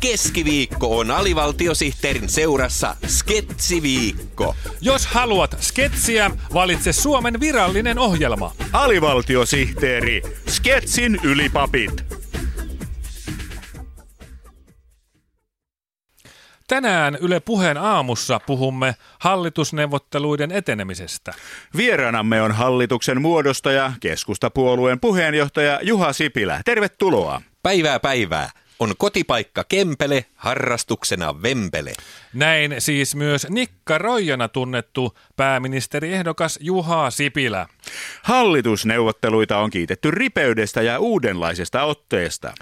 Keskiviikko on alivaltiosihteerin seurassa Sketsiviikko. Jos haluat sketsiä, valitse Suomen virallinen ohjelma. Alivaltiosihteeri, Sketsin ylipapit. Tänään Yle Puheen aamussa puhumme hallitusneuvotteluiden etenemisestä. Vieraanamme on hallituksen muodostaja, keskustapuolueen puheenjohtaja Juha Sipilä. Tervetuloa. Päivää päivää. On kotipaikka Kempele, harrastuksena Vempele. Näin siis myös Nikka Roijana tunnettu pääministeriehdokas Juha Sipilä. Hallitusneuvotteluita on kiitetty ripeydestä ja uudenlaisesta otteesta.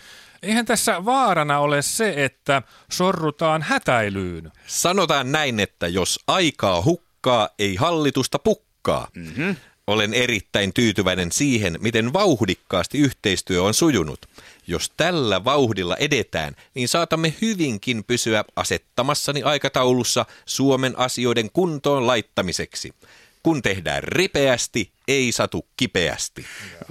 Eihän tässä vaarana ole se, että sorrutaan hätäilyyn. Sanotaan näin, että jos aikaa hukkaa, ei hallitusta pukkaa. Mm-hmm. Olen erittäin tyytyväinen siihen, miten vauhdikkaasti yhteistyö on sujunut. Jos tällä vauhdilla edetään, niin saatamme hyvinkin pysyä asettamassani aikataulussa Suomen asioiden kuntoon laittamiseksi. Kun tehdään ripeästi, ei satu kipeästi.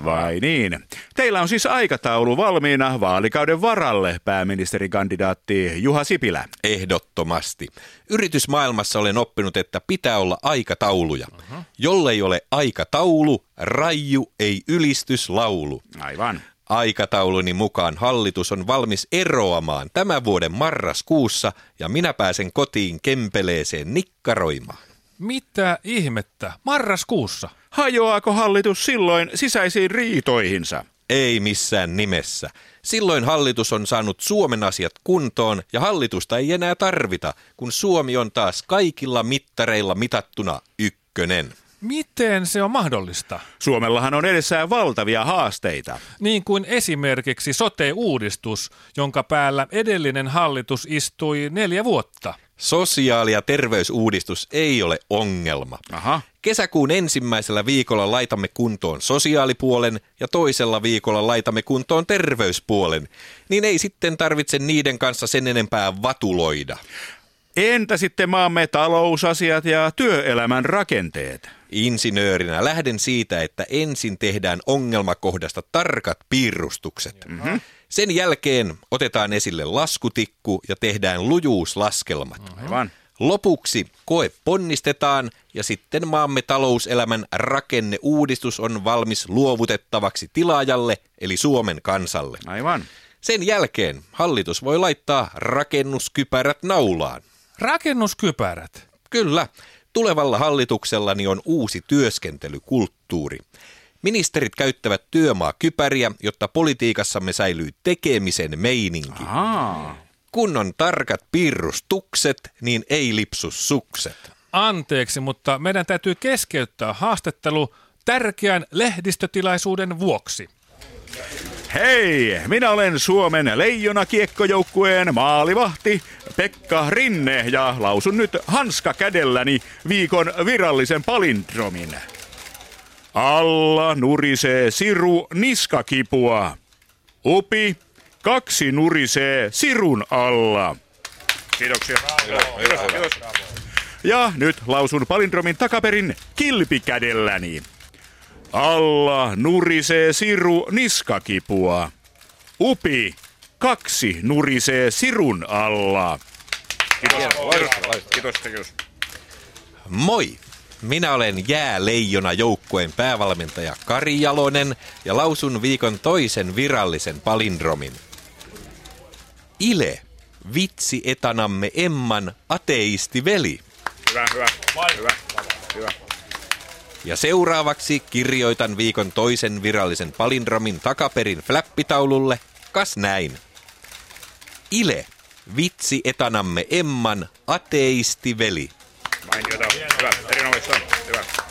Vai niin? Teillä on siis aikataulu valmiina vaalikauden varalle, pääministerikandidaatti Juha Sipilä. Ehdottomasti. Yritysmaailmassa olen oppinut, että pitää olla aikatauluja. Uh-huh. Jollei ole aikataulu, raju ei ylistyslaulu. Aivan. Aikatauluni mukaan hallitus on valmis eroamaan tämän vuoden marraskuussa ja minä pääsen kotiin kempeleeseen nikkaroimaan. Mitä ihmettä? Marraskuussa? Hajoaako hallitus silloin sisäisiin riitoihinsa? Ei missään nimessä. Silloin hallitus on saanut Suomen asiat kuntoon ja hallitusta ei enää tarvita, kun Suomi on taas kaikilla mittareilla mitattuna ykkönen. Miten se on mahdollista? Suomellahan on edessään valtavia haasteita. Niin kuin esimerkiksi sote-uudistus, jonka päällä edellinen hallitus istui neljä vuotta. Sosiaali- ja terveysuudistus ei ole ongelma. Aha. Kesäkuun ensimmäisellä viikolla laitamme kuntoon sosiaalipuolen ja toisella viikolla laitamme kuntoon terveyspuolen, niin ei sitten tarvitse niiden kanssa sen enempää vatuloida. Entä sitten maamme talousasiat ja työelämän rakenteet? Insinöörinä lähden siitä, että ensin tehdään ongelmakohdasta tarkat piirustukset. Mm-hmm. Sen jälkeen otetaan esille laskutikku ja tehdään lujuuslaskelmat. Aivan. Lopuksi koe ponnistetaan ja sitten maamme talouselämän rakenneuudistus on valmis luovutettavaksi tilaajalle eli Suomen kansalle. Aivan. Sen jälkeen hallitus voi laittaa rakennuskypärät naulaan. Rakennuskypärät? Kyllä. Tulevalla hallituksellani on uusi työskentelykulttuuri. Ministerit käyttävät työmaakypäriä, jotta politiikassamme säilyy tekemisen meininki. Aa. Kun on tarkat piirrustukset, niin ei lipsu sukset. Anteeksi, mutta meidän täytyy keskeyttää haastattelu tärkeän lehdistötilaisuuden vuoksi. Hei, minä olen Suomen leijona-kiekkojoukkueen maalivahti Pekka Rinne ja lausun nyt hanska kädelläni viikon virallisen palindromin. Alla nurisee siru niskakipua. Upi, kaksi nurisee sirun alla. Kiitoksia. Kiitos, kiitos. Ja nyt lausun palindromin takaperin kilpikädelläni. Alla nurisee siru niskakipua. Upi, kaksi nurisee sirun alla. Kiitos. Kiitos, kiitos. Moi! Minä olen jääleijona joukkueen päävalmentaja Kari Jalonen ja lausun viikon toisen virallisen palindromin. Ile, vitsi etanamme Emman ateisti veli. Hyvä, hyvä, hyvä, hyvä. Ja seuraavaksi kirjoitan viikon toisen virallisen palindromin takaperin flappitaululle, kas näin. Ile, vitsi etanamme Emman ateisti veli. Mainiota, hyvä, erinomaista, hyvä.